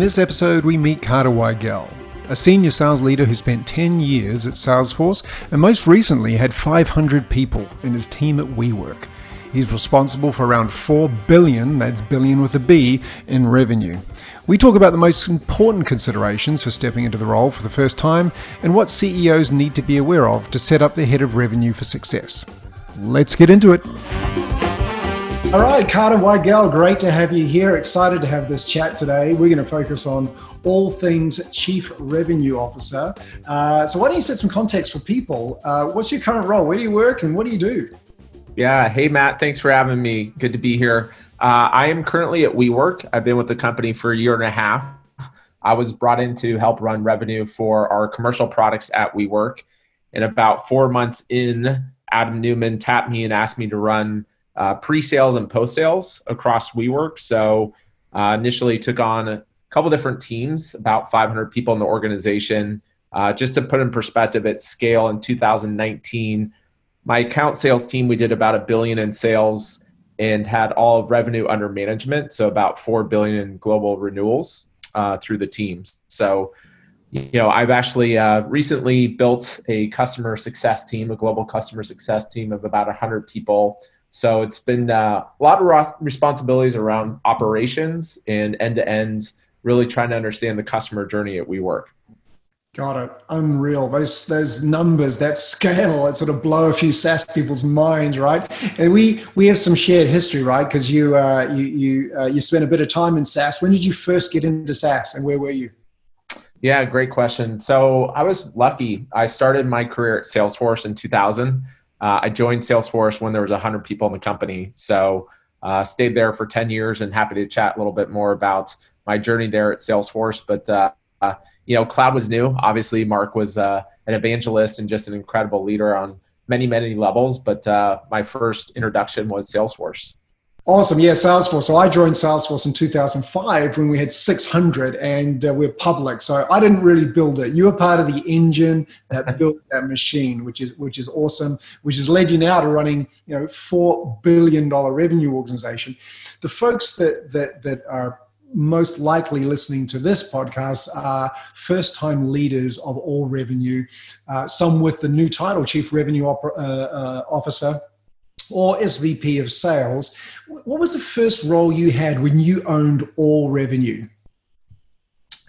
this episode, we meet Carter Weigel, a senior sales leader who spent 10 years at Salesforce and most recently had 500 people in his team at WeWork. He's responsible for around 4 billion, that's billion with a B, in revenue. We talk about the most important considerations for stepping into the role for the first time and what CEOs need to be aware of to set up their head of revenue for success. Let's get into it. All right, Carter Weigel, great to have you here. Excited to have this chat today. We're going to focus on all things Chief Revenue Officer. Uh, so, why don't you set some context for people? Uh, what's your current role? Where do you work and what do you do? Yeah. Hey, Matt. Thanks for having me. Good to be here. Uh, I am currently at WeWork. I've been with the company for a year and a half. I was brought in to help run revenue for our commercial products at WeWork. And about four months in, Adam Neumann tapped me and asked me to run uh, pre-sales and post-sales across WeWork. So uh, initially took on a couple different teams, about 500 people in the organization. Uh, just to put in perspective, at scale in 2019, my account sales team we did about a billion in sales and had all revenue under management, so about four billion in global renewals uh, through the teams. So you know i've actually uh, recently built a customer success team a global customer success team of about 100 people so it's been uh, a lot of responsibilities around operations and end to end, really trying to understand the customer journey at WeWork. Got it. Unreal. Those those numbers, that scale, that sort of blow a few SaaS people's minds, right? And we we have some shared history, right? Because you uh, you you uh, you spent a bit of time in SaaS. When did you first get into SaaS, and where were you? Yeah, great question. So I was lucky. I started my career at Salesforce in 2000. Uh, I joined Salesforce when there was 100 people in the company. So uh, stayed there for 10 years and happy to chat a little bit more about my journey there at Salesforce. But, uh, uh you know, cloud was new. Obviously, Mark was uh, an evangelist and just an incredible leader on many, many levels. But uh, my first introduction was Salesforce. Awesome. Yeah, Salesforce. So I joined Salesforce in 2005 when we had 600 and uh, we're public. So I didn't really build it. You were part of the engine that built that machine, which is which is awesome, which has led you now to running, you know, 4 billion dollar revenue organization. The folks that that that are most likely listening to this podcast are first time leaders of all revenue, uh, some with the new title, Chief Revenue uh, uh, Officer or SVP of sales. What was the first role you had when you owned all revenue?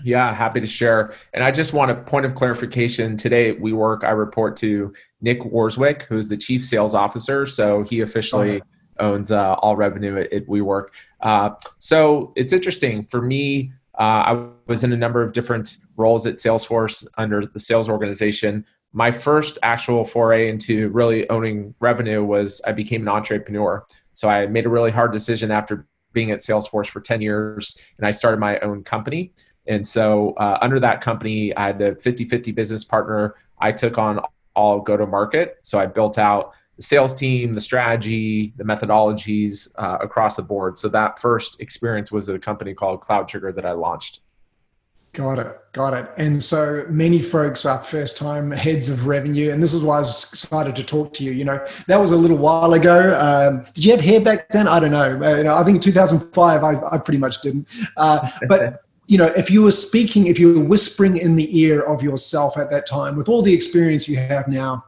Yeah, happy to share. And I just want a point of clarification. Today WeWork, I report to Nick Warswick, who's the chief sales officer. So he officially owns uh, all revenue at, at WeWork. Uh, so it's interesting for me. Uh, I was in a number of different roles at Salesforce under the sales organization my first actual foray into really owning revenue was I became an entrepreneur. So I made a really hard decision after being at Salesforce for 10 years and I started my own company. And so uh, under that company, I had a 50 50 business partner. I took on all go to market. So I built out the sales team, the strategy, the methodologies uh, across the board. So that first experience was at a company called Cloud Trigger that I launched. Got it. Got it. And so many folks are first time heads of revenue. And this is why I was excited to talk to you. You know, that was a little while ago. Um, did you have hair back then? I don't know. Uh, you know I think 2005, I, I pretty much didn't. Uh, but, you know, if you were speaking, if you were whispering in the ear of yourself at that time with all the experience you have now,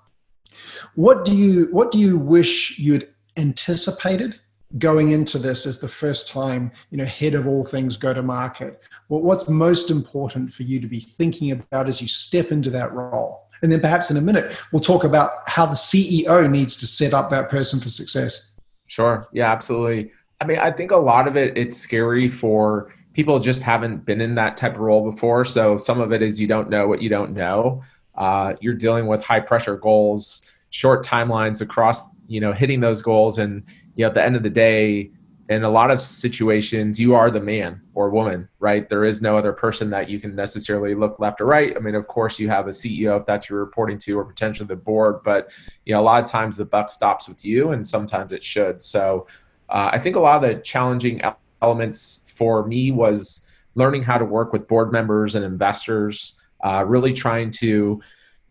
what do you, what do you wish you'd anticipated going into this as the first time you know head of all things go to market. Well, what's most important for you to be thinking about as you step into that role? And then perhaps in a minute we'll talk about how the ceo needs to set up that person for success. Sure. Yeah absolutely. I mean i think a lot of it it's scary for people just haven't been in that type of role before. So some of it is you don't know what you don't know. Uh, you're dealing with high pressure goals short timelines across you know hitting those goals and you know, at the end of the day, in a lot of situations, you are the man or woman, right? There is no other person that you can necessarily look left or right. I mean, of course, you have a CEO if that's you're reporting to, or potentially the board, but you know, a lot of times the buck stops with you, and sometimes it should. So, uh, I think a lot of the challenging elements for me was learning how to work with board members and investors, uh, really trying to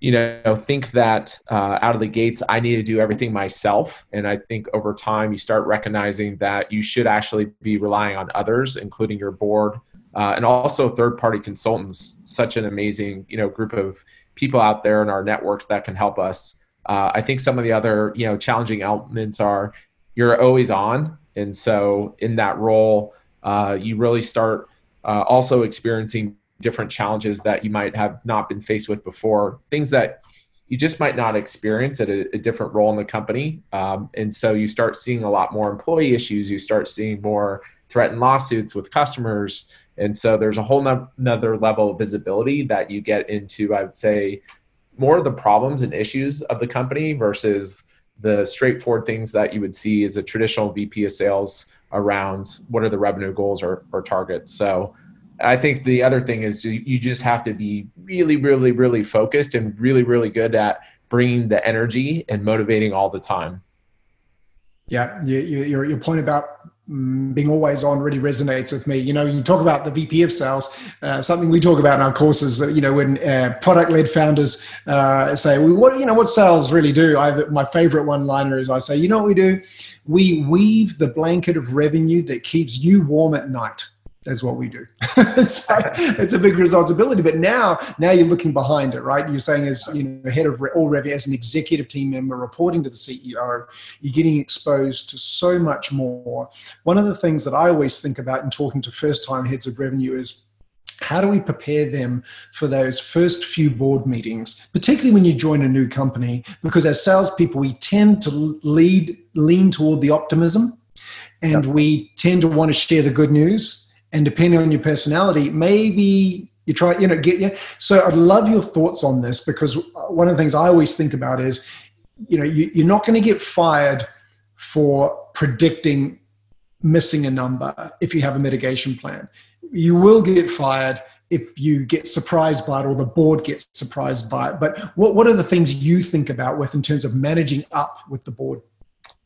you know think that uh, out of the gates i need to do everything myself. And i think over time you start recognizing that you should actually be relying on others including your board uh, and also third party consultants. Such an amazing you know group of people out there in our networks that can help us. Uh, i think some of the other you know challenging elements are you're always on. And so in that role uh, you really start uh, also experiencing different challenges that you might have not been faced with before, things that you just might not experience at a, a different role in the company. Um, and so you start seeing a lot more employee issues, you start seeing more threatened lawsuits with customers. And so there's a whole no- another level of visibility that you get into, I would say, more of the problems and issues of the company versus the straightforward things that you would see as a traditional VP of sales around what are the revenue goals or, or targets. So I think the other thing is you just have to be really, really, really focused and really, really good at bringing the energy and motivating all the time. Yeah, you, you, your, point about mm, being always on really resonates with me. You know, you talk about the VP of sales, uh, something we talk about in our courses. You know, when uh, product-led founders uh, say, well, "What you know, what sales really do?" I, my favorite one-liner is, I say, "You know what we do? We weave the blanket of revenue that keeps you warm at night." That's what we do. so it's a big responsibility. But now, now you're looking behind it, right? You're saying as you know, head of all revenue, as an executive team member reporting to the CEO, you're getting exposed to so much more. One of the things that I always think about in talking to first-time heads of revenue is how do we prepare them for those first few board meetings, particularly when you join a new company? Because as salespeople, we tend to lead lean toward the optimism, and yep. we tend to want to share the good news and depending on your personality, maybe you try, you know, get you. So I'd love your thoughts on this because one of the things I always think about is, you know, you, you're not going to get fired for predicting missing a number if you have a mitigation plan. You will get fired if you get surprised by it or the board gets surprised by it. But what, what are the things you think about with in terms of managing up with the board?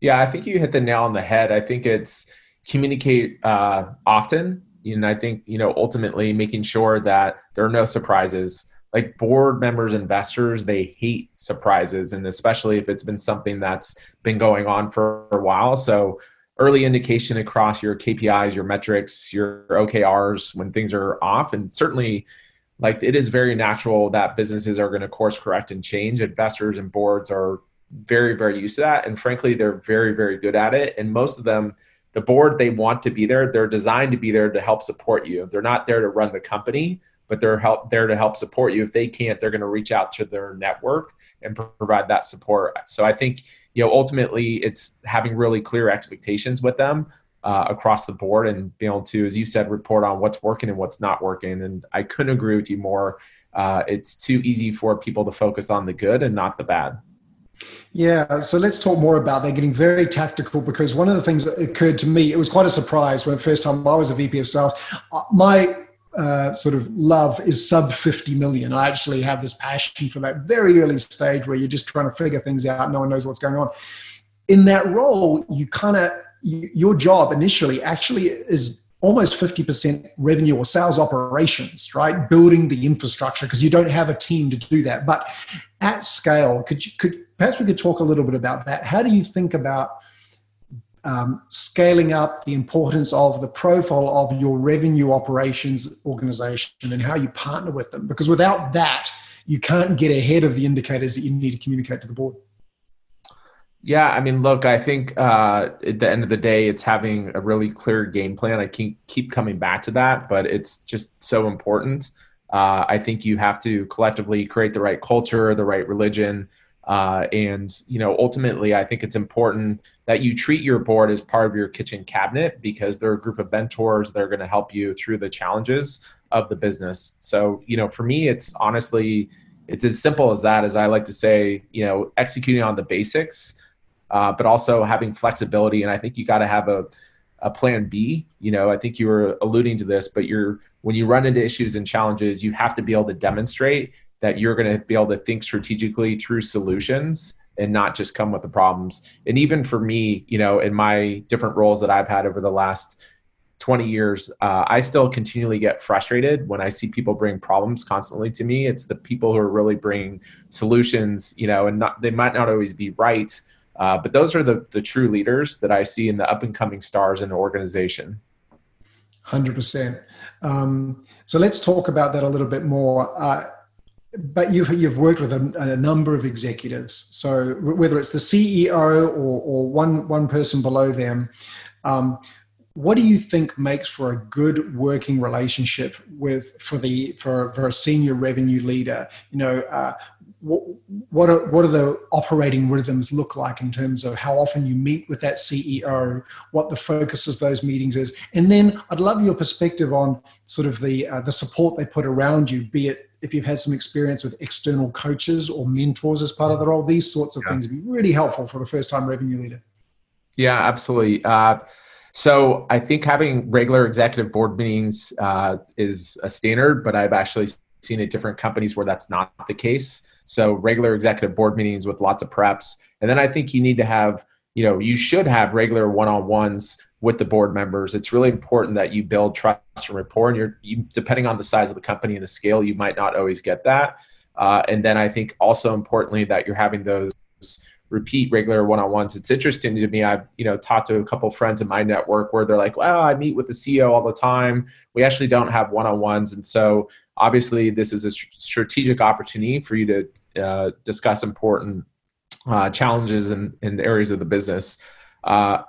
Yeah, I think you hit the nail on the head. I think it's communicate uh, often and I think you know ultimately making sure that there are no surprises. Like board members, investors, they hate surprises, and especially if it's been something that's been going on for a while. So early indication across your KPIs, your metrics, your OKRs when things are off, and certainly like it is very natural that businesses are going to course correct and change. Investors and boards are very very used to that, and frankly, they're very very good at it, and most of them the board they want to be there. They're designed to be there to help support you. They're not there to run the company but they're help there to help support you. If they can't they're going to reach out to their network and provide that support. So i think you know ultimately it's having really clear expectations with them uh, across the board and being able to as you said report on what's working and what's not working. And i couldn't agree with you more. Uh, it's too easy for people to focus on the good and not the bad yeah, so let's talk more about that. Getting very tactical because one of the things that occurred to me, it was quite a surprise when first time I was a VP of sales. Uh, my uh, sort of love is sub 50 million. I actually have this passion for that very early stage where you're just trying to figure things out. No one knows what's going on. In that role, you kind of, your job initially actually is almost 50% revenue or sales operations, right? Building the infrastructure because you don't have a team to do that. But at scale, could you could perhaps we could talk a little bit about that? How do you think about um, scaling up the importance of the profile of your revenue operations organization and how you partner with them? Because without that, you can't get ahead of the indicators that you need to communicate to the board. Yeah, I mean, look, I think uh, at the end of the day, it's having a really clear game plan. I keep keep coming back to that, but it's just so important. Uh, I think you have to collectively create the right culture, the right religion, uh, and you know, ultimately, I think it's important that you treat your board as part of your kitchen cabinet because they're a group of mentors. that are going to help you through the challenges of the business. So, you know, for me, it's honestly, it's as simple as that. As I like to say, you know, executing on the basics uh, but also having flexibility. And I think you got to have a, a plan B. You know, I think you were alluding to this, but you're when you run into issues and challenges, you have to be able to demonstrate that you're going to be able to think strategically through solutions and not just come with the problems. And even for me, you know, in my different roles that I've had over the last 20 years, uh, I still continually get frustrated when I see people bring problems constantly to me. It's the people who are really bringing solutions, you know, and not, they might not always be right, uh, but those are the, the true leaders that I see in the up and coming stars in the organization. 100%. Um, so let's talk about that a little bit more. Uh, but you've, you've worked with a, a, number of executives. So whether it's the CEO or, or one, one person below them, um, what do you think makes for a good working relationship with for the for, for a senior revenue leader you know uh, what are what are the operating rhythms look like in terms of how often you meet with that ceo what the focus of those meetings is and then i'd love your perspective on sort of the uh, the support they put around you be it if you've had some experience with external coaches or mentors as part of the role these sorts of yeah. things would be really helpful for the first time revenue leader yeah absolutely uh, so I think having regular executive board meetings uh, is a standard, but I've actually seen at different companies where that's not the case. So regular executive board meetings with lots of preps, and then I think you need to have, you know, you should have regular one-on-ones with the board members. It's really important that you build trust and rapport. And you're you, depending on the size of the company and the scale, you might not always get that. Uh, and then I think also importantly that you're having those repeat regular one-on-ones. It's interesting to me i've you know talked to a couple friends in my network where they're like well i meet with the ceo all the time. We actually don't have one-on-ones. And so obviously this is a strategic opportunity for you to uh, discuss important uh, challenges and in, in, areas of the business. Uh,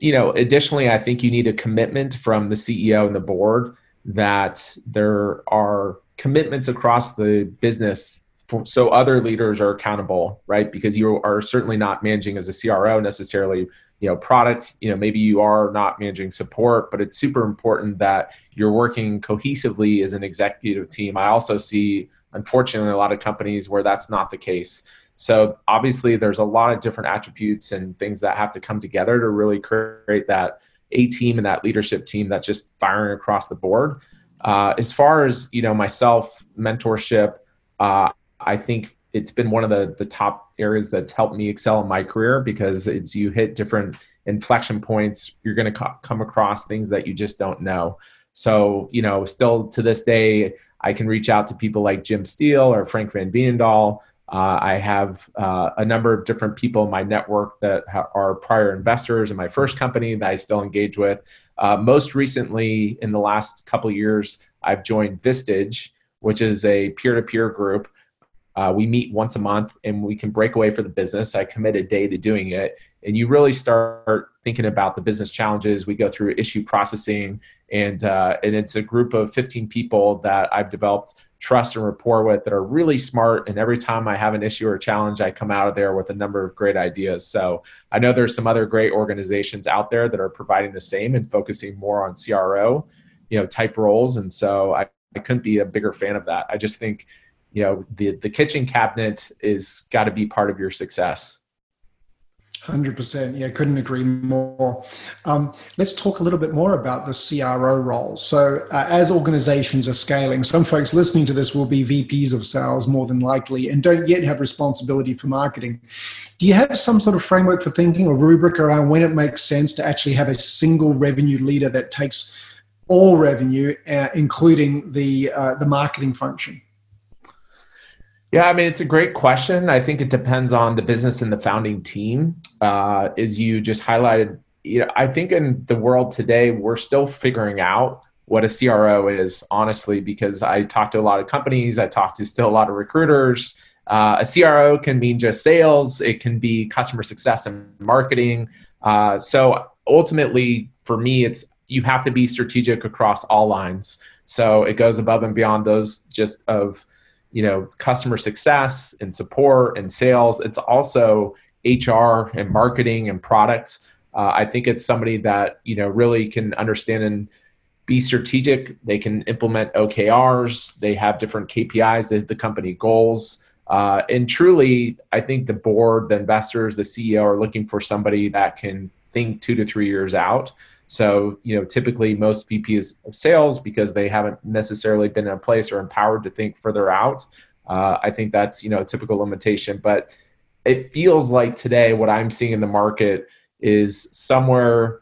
you know additionally i think you need a commitment from the ceo and the board that there are commitments across the business so other leaders are accountable right? Because you are certainly not managing as a cro necessarily you know product you know maybe you are not managing support but it's super important that you're working cohesively as an executive team. I also see unfortunately a lot of companies where that's not the case. So obviously there's a lot of different attributes and things that have to come together to really create that a team and that leadership team that's just firing across the board. Uh, as far as you know myself mentorship uh, I think it's been one of the the top areas that's helped me excel in my career because it's you hit different inflection points you're going to co- come across things that you just don't know. So you know still to this day i can reach out to people like jim steele or frank van veenendaal. Uh, i have uh, a number of different people in my network that ha- are prior investors in my first company that i still engage with. Uh, most recently in the last couple years i've joined vistage which is a peer-to-peer group uh, we meet once a month and we can break away for the business. I commit a day to doing it. And you really start thinking about the business challenges. We go through issue processing, and, uh, and it's a group of 15 people that I've developed trust and rapport with that are really smart. And every time I have an issue or challenge, I come out of there with a number of great ideas. So I know there's some other great organizations out there that are providing the same and focusing more on CRO, you know, type roles. And so I, I couldn't be a bigger fan of that. I just think you know the the kitchen cabinet is got to be part of your success. 100% yeah couldn't agree more. Um, let's talk a little bit more about the cro role. So uh, as organizations are scaling some folks listening to this will be vps of sales more than likely and don't yet have responsibility for marketing. Do you have some sort of framework for thinking or rubric around when it makes sense to actually have a single revenue leader that takes all revenue uh, including the uh, the marketing function yeah, I mean, it's a great question. I think it depends on the business and the founding team. Uh, as you just highlighted, you know, I think in the world today, we're still figuring out what a CRO is, honestly, because I talk to a lot of companies, I talk to still a lot of recruiters. Uh, a CRO can mean just sales, it can be customer success and marketing. Uh, so ultimately, for me, it's you have to be strategic across all lines. So it goes above and beyond those just of you know customer success and support and sales. It's also hr and marketing and product. Uh, i think it's somebody that you know really can understand and be strategic. They can implement okrs they have different kpis the, the company goals. Uh, and truly i think the board the investors the ceo are looking for somebody that can think two to three years out so, you know, typically most VPs of sales, because they haven't necessarily been in a place or empowered to think further out, uh, I think that's, you know, a typical limitation. But it feels like today what I'm seeing in the market is somewhere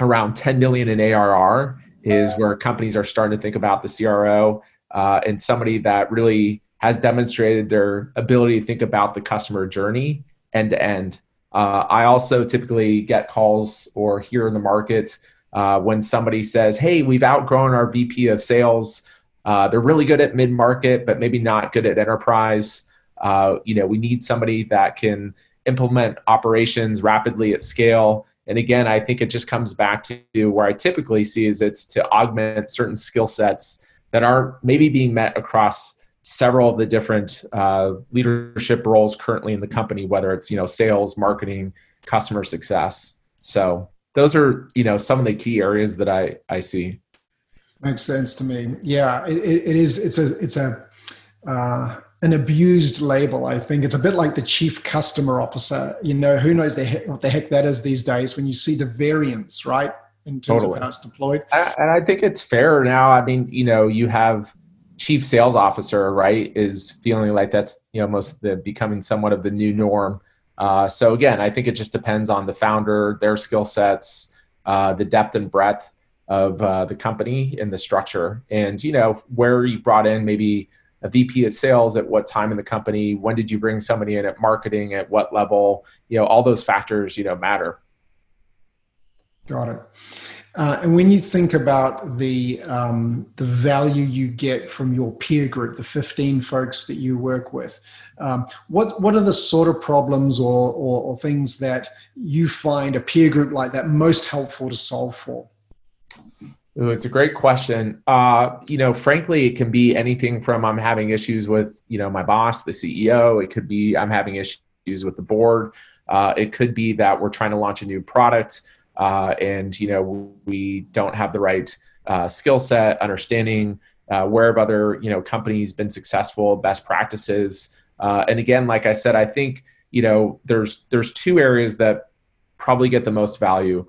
around 10 million in ARR is where companies are starting to think about the CRO uh, and somebody that really has demonstrated their ability to think about the customer journey end to end. Uh, I also typically get calls or hear in the market uh, when somebody says, "Hey, we've outgrown our VP of sales. Uh, they're really good at mid market, but maybe not good at enterprise. Uh, you know, we need somebody that can implement operations rapidly at scale." And again, I think it just comes back to where I typically see is it's to augment certain skill sets that aren't maybe being met across several of the different uh, leadership roles currently in the company, whether it's you know sales, marketing, customer success. So those are you know some of the key areas that I I see. Makes sense to me. Yeah, it, it is. It's a it's a uh, an abused label. I think it's a bit like the chief customer officer. You know, who knows the heck, what the heck that is these days when you see the variance, right? In terms totally. of how it's deployed. And I think it's fair now. I mean, you know, you have chief sales officer, right, is feeling like that's you know most the becoming somewhat of the new norm. Uh, so again, I think it just depends on the founder, their skill sets, uh, the depth and breadth of uh, the company and the structure, and you know where you brought in maybe a VP of sales at what time in the company, when did you bring somebody in at marketing, at what level, you know, all those factors, you know, matter. Got it. Uh, and when you think about the um, the value you get from your peer group, the 15 folks that you work with, um, what what are the sort of problems or, or, or things that you find a peer group like that most helpful to solve for? Ooh, it's a great question. Uh, you know, frankly, it can be anything from I'm having issues with you know my boss, the CEO. It could be I'm having issues with the board. Uh, it could be that we're trying to launch a new product uh, and you know we don't have the right uh, skill set, understanding uh, where have other you know companies been successful, best practices, uh, and again, like I said, I think you know there's there's two areas that probably get the most value.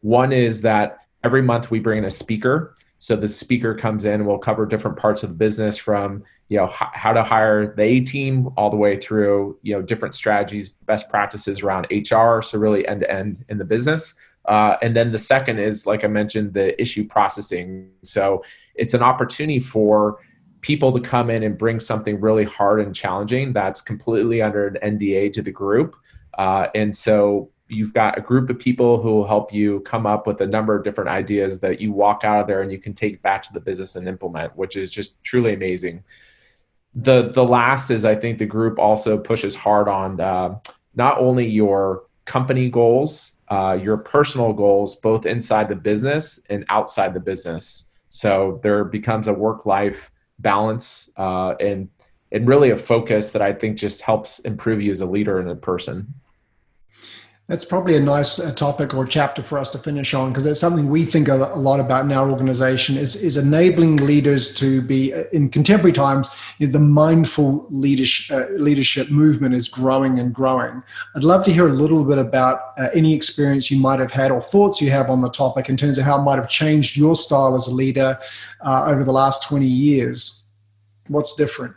One is that every month we bring in a speaker so the speaker comes in and will cover different parts of the business from you know h- how to hire the A team all the way through you know different strategies, best practices around HR. So really end to end in the business. Uh, and then the second is like I mentioned the issue processing. So it's an opportunity for people to come in and bring something really hard and challenging that's completely under an NDA to the group. Uh, and so you've got a group of people who will help you come up with a number of different ideas that you walk out of there and you can take back to the business and implement which is just truly amazing the the last is i think the group also pushes hard on uh, not only your company goals uh, your personal goals both inside the business and outside the business. So there becomes a work life balance uh, and and really a focus that i think just helps improve you as a leader and a person that's probably a nice uh, topic or chapter for us to finish on because that's something we think a, lot about in our organization is, is enabling leaders to be uh, in contemporary times the mindful leadership, uh, leadership movement is growing and growing. I'd love to hear a little bit about any experience you might have had or thoughts you have on the topic in terms of how it might have changed your style as a leader over the last 20 years. What's different?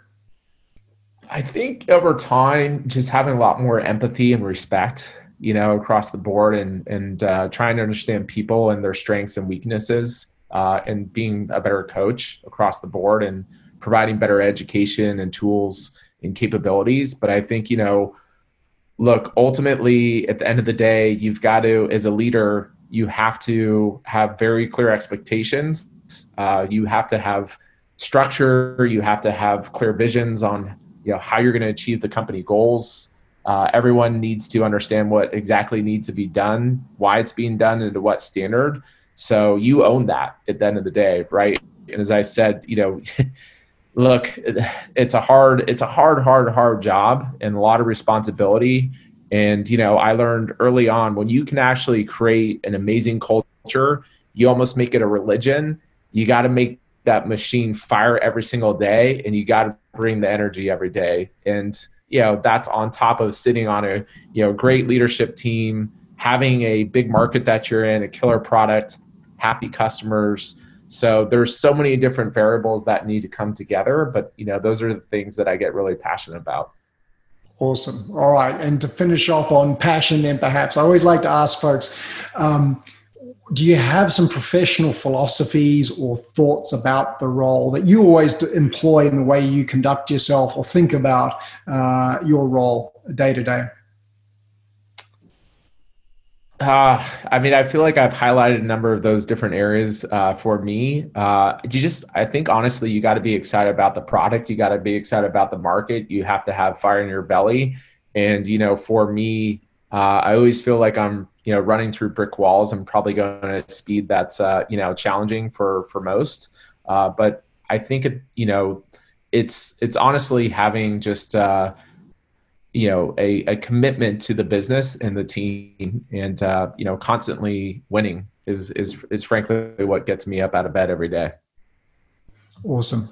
I think over time, just having a lot more empathy and respect you know, across the board and and uh, trying to understand people and their strengths and weaknesses, uh, and being a better coach across the board and providing better education and tools and capabilities. But I think you know, look, ultimately, at the end of the day, you've got to, as a leader, you have to have very clear expectations. Uh, you have to have structure. You have to have clear visions on you know how you're going to achieve the company goals uh, everyone needs to understand what exactly needs to be done, why it's being done, and to what standard. So you own that at the end of the day, right? And as I said, you know, look, it's a hard, it's a hard, hard, hard job and a lot of responsibility. And you know, I learned early on when you can actually create an amazing culture, you almost make it a religion. You got to make that machine fire every single day, and you got to bring the energy every day. And you know that's on top of sitting on a you know great leadership team having a big market that you're in a killer product happy customers. So there's so many different variables that need to come together but you know those are the things that i get really passionate about. Awesome. All right. And to finish off on passion then perhaps i always like to ask folks um, do you have some professional philosophies or thoughts about the role that you always employ in the way you conduct yourself or think about uh, your role day to day? I mean, I feel like I've highlighted a number of those different areas uh, for me. Uh, you just, I think, honestly, you got to be excited about the product. You got to be excited about the market. You have to have fire in your belly. And you know, for me, uh, I always feel like I'm, you know, running through brick walls. I'm probably going at a speed that's, uh, you know, challenging for for most. Uh, but I think it, you know, it's it's honestly having just uh, you know a, a commitment to the business and the team and uh, you know constantly winning is is is frankly what gets me up out of bed every day awesome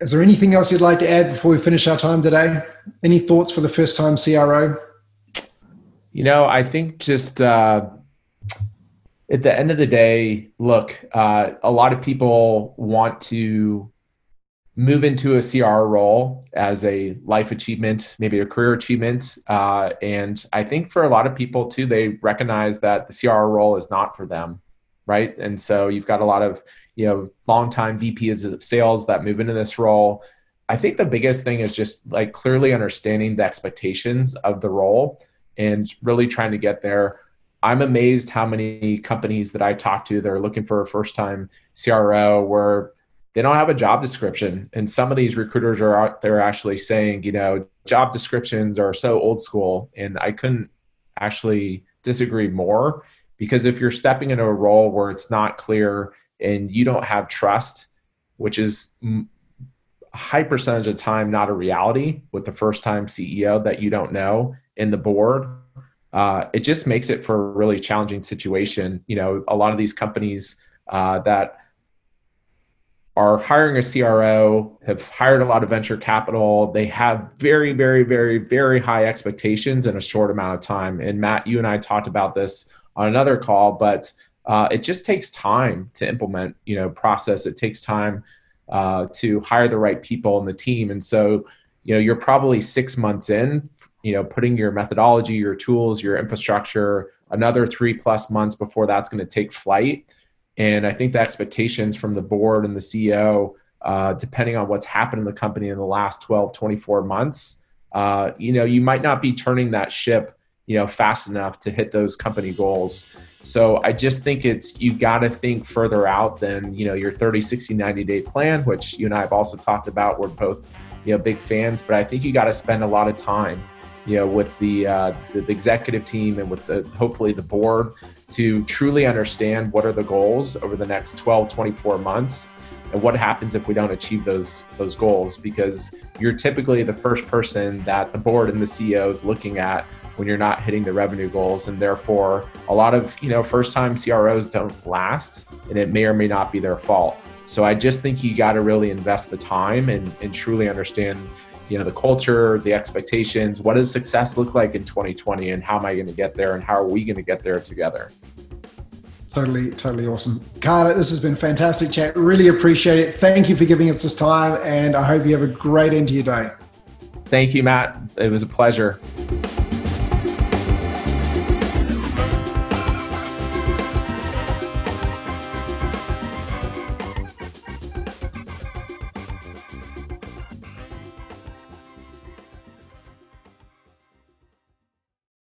is there anything else you'd like to add before we finish our time today any thoughts for the first time cro you know i think just uh, at the end of the day look uh, a lot of people want to move into a CR role as a life achievement, maybe a career achievement. Uh, and I think for a lot of people too, they recognize that the CR role is not for them, right? And so you've got a lot of you know longtime VPs of sales that move into this role. I think the biggest thing is just like clearly understanding the expectations of the role and really trying to get there. I'm amazed how many companies that I talk to that are looking for a first time CRO where they don't have a job description and some of these recruiters are out there actually saying you know job descriptions are so old school and i couldn't actually disagree more because if you're stepping into a role where it's not clear and you don't have trust which is a high percentage of time not a reality with the first time ceo that you don't know in the board uh, it just makes it for a really challenging situation you know a lot of these companies uh, that are hiring a CRO, have hired a lot of venture capital. They have very, very, very, very high expectations in a short amount of time. And Matt, you and I talked about this on another call, but uh, it just takes time to implement, you know, process. It takes time uh, to hire the right people in the team. And so, you know, you're probably six months in, you know, putting your methodology, your tools, your infrastructure, another three plus months before that's going to take flight. And I think the expectations from the board and the CEO, uh, depending on what's happened in the company in the last 12, 24 months, uh, you know, you might not be turning that ship, you know, fast enough to hit those company goals. So I just think it's, you got to think further out than, you know, your 30, 60, 90 day plan, which you and I have also talked about. We're both, you know, big fans, but I think you got to spend a lot of time you know, with the, uh, the executive team and with the hopefully the board to truly understand what are the goals over the next 12, 24 months and what happens if we don't achieve those those goals. Because you're typically the first person that the board and the CEO is looking at when you're not hitting the revenue goals. And therefore a lot of you know first time CROs don't last and it may or may not be their fault. So I just think you got to really invest the time and, and truly understand you know the culture the expectations what does success look like in 2020 and how am i going to get there and how are we going to get there together? Totally totally awesome. Carter this has been fantastic chat. Really appreciate it. Thank you for giving us this time and i hope you have a great end to your day. Thank you matt. It was a pleasure